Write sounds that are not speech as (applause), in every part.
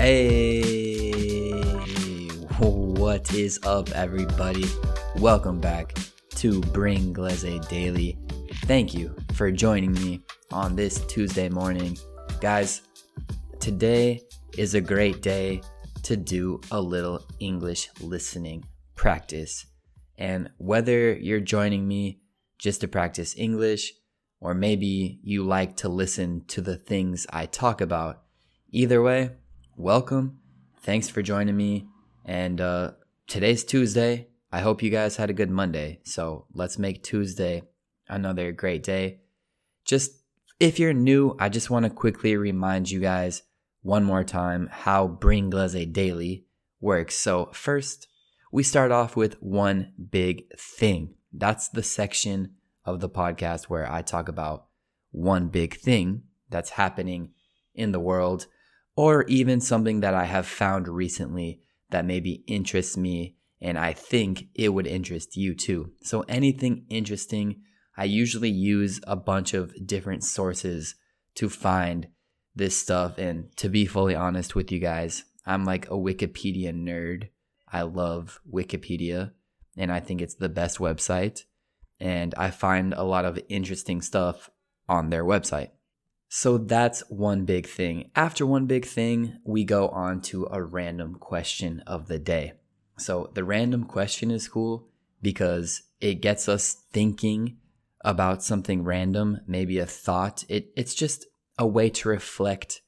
Hey, what is up, everybody? Welcome back to Bringlese Daily. Thank you for joining me on this Tuesday morning. Guys, today is a great day to do a little English listening practice. And whether you're joining me just to practice English, or maybe you like to listen to the things I talk about, either way, welcome. Thanks for joining me. And uh, today's Tuesday. I hope you guys had a good Monday. So let's make Tuesday another great day. Just if you're new, I just want to quickly remind you guys one more time how Bringlese Daily works. So, first, we start off with one big thing. That's the section of the podcast where I talk about one big thing that's happening in the world or even something that I have found recently that maybe interests me and I think it would interest you too. So, anything interesting, I usually use a bunch of different sources to find this stuff. And to be fully honest with you guys, I'm like a Wikipedia nerd. I love Wikipedia and I think it's the best website. And I find a lot of interesting stuff on their website. So that's one big thing. After one big thing, we go on to a random question of the day. So the random question is cool because it gets us thinking about something random, maybe a thought. It it's just a way to reflect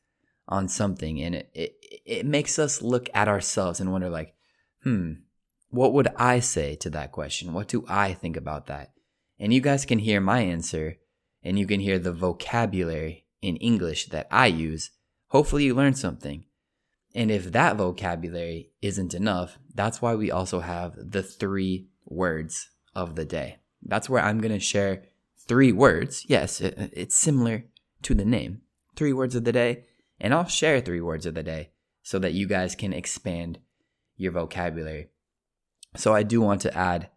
on something and it, it it makes us look at ourselves and wonder like, hmm, what would I say to that question? What do I think about that? And you guys can hear my answer and you can hear the vocabulary in English that I use, hopefully you learned something. And if that vocabulary isn't enough, that's why we also have the three words of the day. That's where I'm going to share three words. Yes, it's similar to the name. Three words of the day. And I'll share three words of the day so that you guys can expand your vocabulary. So I do want to add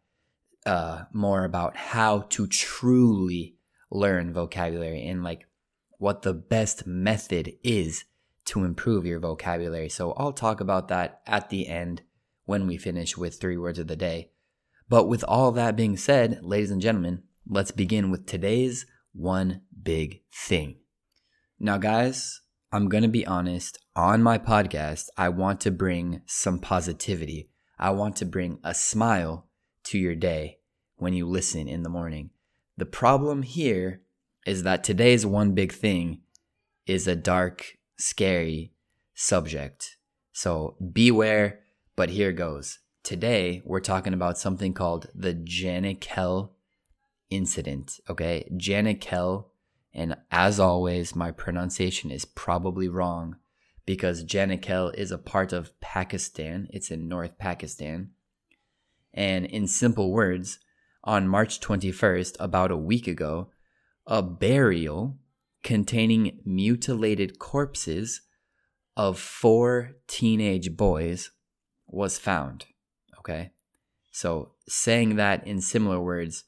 uh, more about how to truly learn vocabulary and like what the best method is to improve your vocabulary. So I'll talk about that at the end when we finish with three words of the day. But with all that being said, ladies and gentlemen, let's begin with today's one big thing. Now, guys, I'm going to be honest. On my podcast, I want to bring some positivity. I want to bring a smile to your day when you listen in the morning. The problem here is that today's one big thing is a dark, scary subject. So beware, but here goes. Today, we're talking about something called the Janikel incident. Okay, Janikel, and as always, my pronunciation is probably wrong because Janikel is a part of Pakistan. It's in North Pakistan. And in simple words, on March 21st, about a week ago, a burial containing mutilated corpses of four teenage boys was found. Okay. So, saying that in similar words,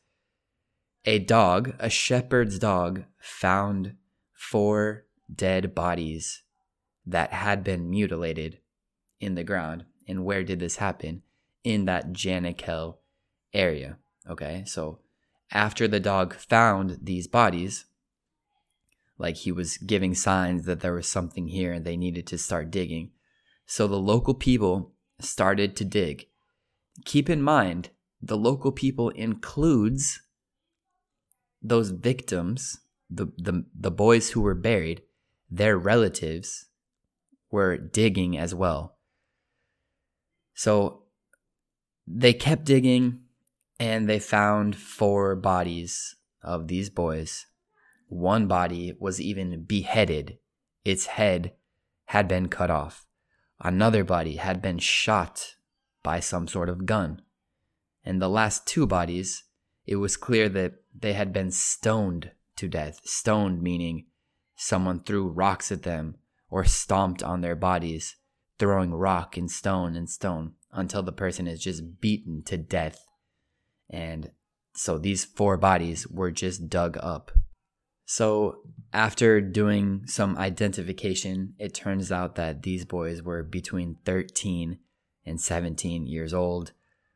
a dog, a shepherd's dog, found four dead bodies that had been mutilated in the ground. And where did this happen? In that Janikel area. Okay. So, after the dog found these bodies, like he was giving signs that there was something here and they needed to start digging. So the local people started to dig. Keep in mind, the local people includes those victims, the, the, the boys who were buried, their relatives were digging as well. So they kept digging and they found four bodies of these boys. One body was even beheaded, its head had been cut off. Another body had been shot by some sort of gun. And the last two bodies, it was clear that they had been stoned to death. Stoned meaning someone threw rocks at them or stomped on their bodies, throwing rock and stone and stone until the person is just beaten to death and so these four bodies were just dug up. So, after doing some identification, it turns out that these boys were between 13 and 17 years old.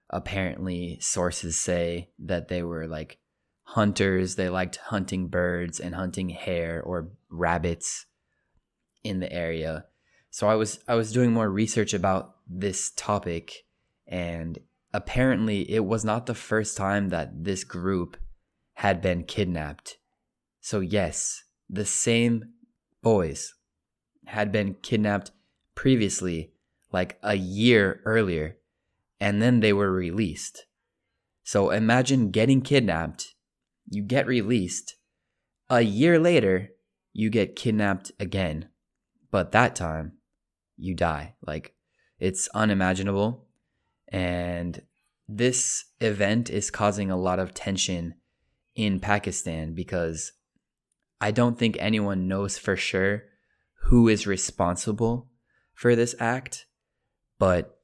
Apparently, sources say that they were like hunters. They liked hunting birds and hunting hare or rabbits in the area. So I was I was doing more research about this topic and apparently it was not the first time that this group had been kidnapped so, yes, the same boys had been kidnapped previously, like a year earlier, and then they were released. So, imagine getting kidnapped, you get released, a year later, you get kidnapped again, but that time, you die. Like, it's unimaginable. And this event is causing a lot of tension in Pakistan because I don't think anyone knows for sure who is responsible for this act, but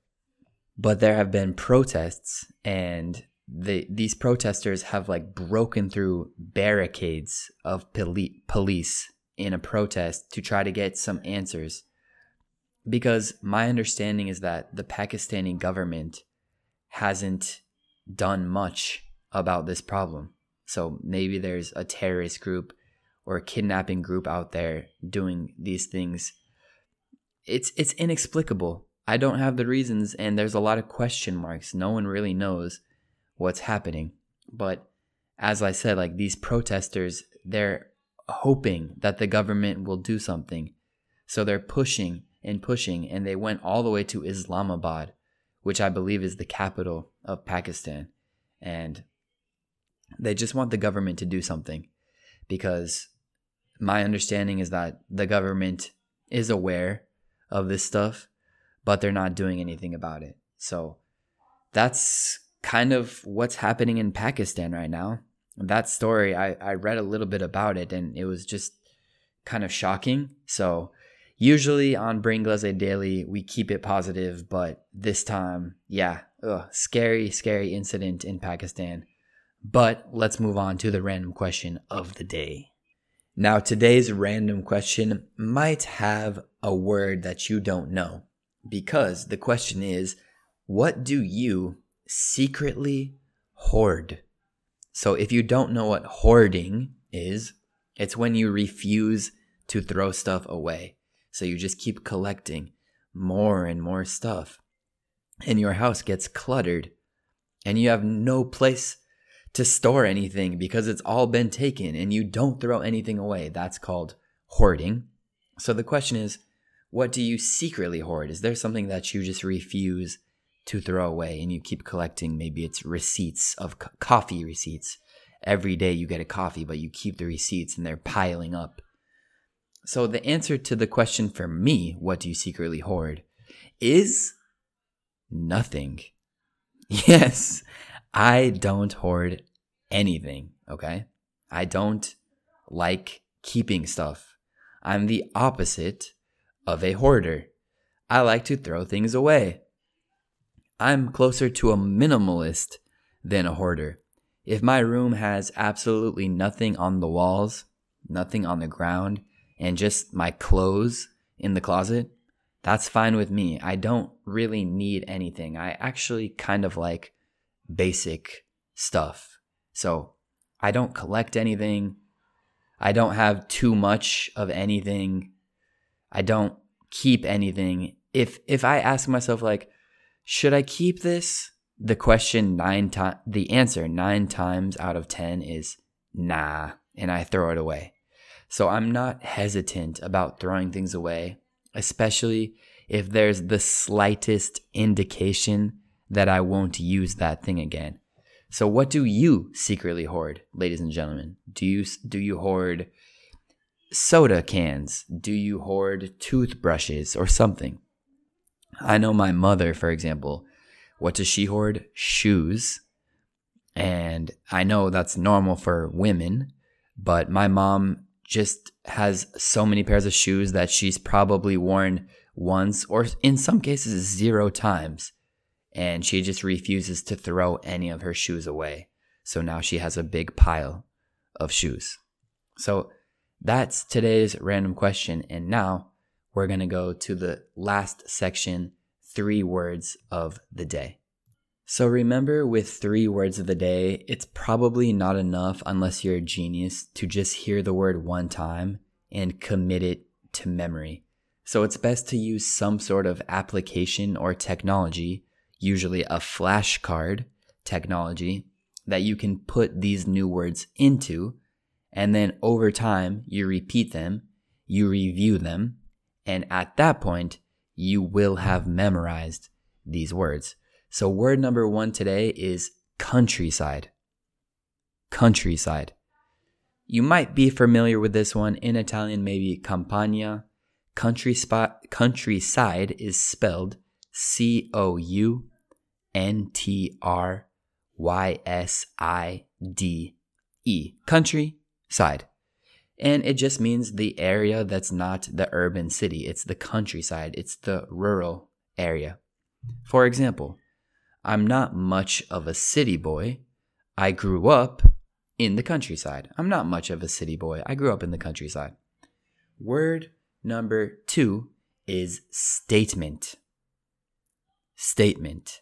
but there have been protests and the, these protesters have like broken through barricades of poli- police in a protest to try to get some answers because my understanding is that the Pakistani government hasn't done much about this problem. So maybe there's a terrorist group or a kidnapping group out there doing these things. It's it's inexplicable. I don't have the reasons and there's a lot of question marks. No one really knows what's happening. But as I said, like these protesters, they're hoping that the government will do something. So they're pushing and pushing and they went all the way to Islamabad, which I believe is the capital of Pakistan. And they just want the government to do something because my understanding is that the government is aware of this stuff, but they're not doing anything about it. So that's kind of what's happening in Pakistan right now. That story, I, I read a little bit about it and it was just kind of shocking. So usually on Bringlese Daily, we keep it positive, but this time, yeah, ugh, scary, scary incident in Pakistan. But let's move on to the random question of the day. Now, today's random question might have a word that you don't know because the question is what do you secretly hoard? So, if you don't know what hoarding is, it's when you refuse to throw stuff away. So, you just keep collecting more and more stuff, and your house gets cluttered, and you have no place to store anything because it's all been taken and you don't throw anything away. That's called hoarding. So the question is, what do you secretly hoard? Is there something that you just refuse to throw away and you keep collecting? Maybe it's receipts of co- coffee receipts. Every day you get a coffee, but you keep the receipts and they're piling up. So the answer to the question for me, what do you secretly hoard, is nothing. (laughs) Yes, I don't hoard anything, okay? I don't like keeping stuff. I'm the opposite of a hoarder. I like to throw things away. I'm closer to a minimalist than a hoarder. If my room has absolutely nothing on the walls, nothing on the ground, and just my clothes in the closet, that's fine with me. I don't really need anything. I actually kind of like basic stuff. So I don't collect anything. I don't have too much of anything. I don't keep anything. If if I ask myself like, should I keep this? The question nine times, the answer nine times out of ten is nah, and I throw it away. So I'm not hesitant about throwing things away, especially if there's the slightest indication that I won't use that thing again. So what do you secretly hoard, ladies and gentlemen? Do you do you hoard soda cans? Do you hoard toothbrushes or something? I know my mother, for example, what does she hoard? Shoes. And I know that's normal for women, but my mom just has so many pairs of shoes that she's probably worn once or in some cases zero times and she just refuses to throw any of her shoes away. So now she has a big pile of shoes. So That's today's random question. And now we're going to go to the last section three words of the day. So remember, with three words of the day, it's probably not enough unless you're a genius to just hear the word one time and commit it to memory. So it's best to use some sort of application or technology, usually a flashcard technology, that you can put these new words into. And then over time, you repeat them, you review them, and at that point, you will have memorized these words. So, word number one today is countryside. Countryside. You might be familiar with this one. In Italian, maybe campagna. Country spot, countryside is spelled C O U N T R Y S I D E. Countryside. And it just means the area that's not the urban city. It's the countryside, it's the rural area. For example, I'm not much of a city boy. I grew up in the countryside. I'm not much of a city boy. I grew up in the countryside. Word number two is statement. Statement.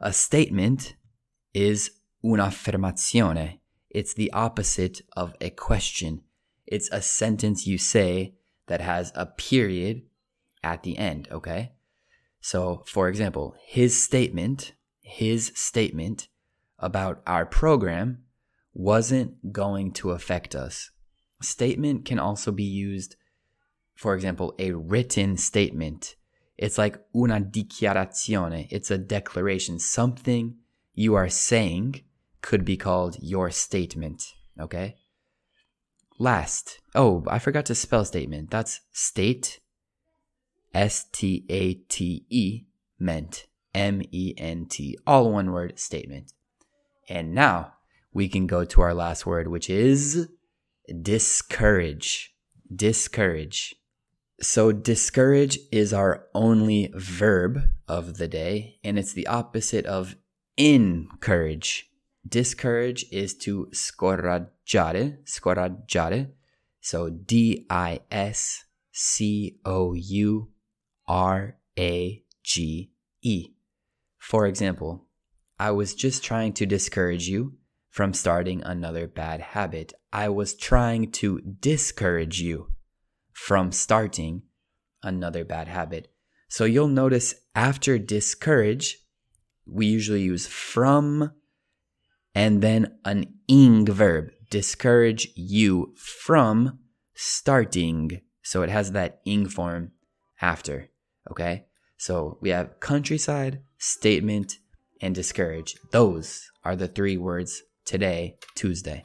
A statement is un'affermazione. It's the opposite of a question. It's a sentence you say that has a period at the end, okay? So, for example, his statement, his statement about our program wasn't going to affect us. Statement can also be used, for example, a written statement. It's like una dichiarazione, it's a declaration. Something you are saying could be called your statement, okay? Last, oh, I forgot to spell statement. That's state S T A T E ment. M E N T. All one word statement. And now we can go to our last word, which is discourage. Discourage. So, discourage is our only verb of the day, and it's the opposite of encourage. Discourage is to scoraggiare, scoraggiare. So, D I S C O U R A G E. For example, I was just trying to discourage you from starting another bad habit. I was trying to discourage you from starting another bad habit. So you'll notice after discourage, we usually use from and then an ing verb. Discourage you from starting. So it has that ing form after. Okay. So we have countryside, statement, and discourage. Those are the three words today, Tuesday.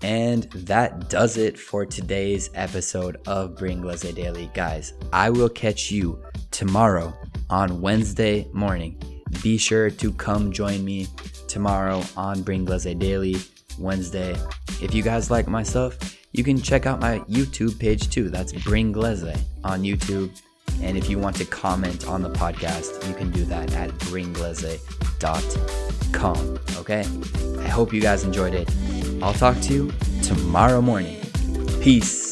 And that does it for today's episode of Bringlese Daily. Guys, I will catch you tomorrow on Wednesday morning. Be sure to come join me tomorrow on Bringlese Daily Wednesday. If you guys like my stuff, you can check out my YouTube page too. That's Bringlese on YouTube. And if you want to comment on the podcast, you can do that at bringlese.com. Okay? I hope you guys enjoyed it. I'll talk to you tomorrow morning. Peace.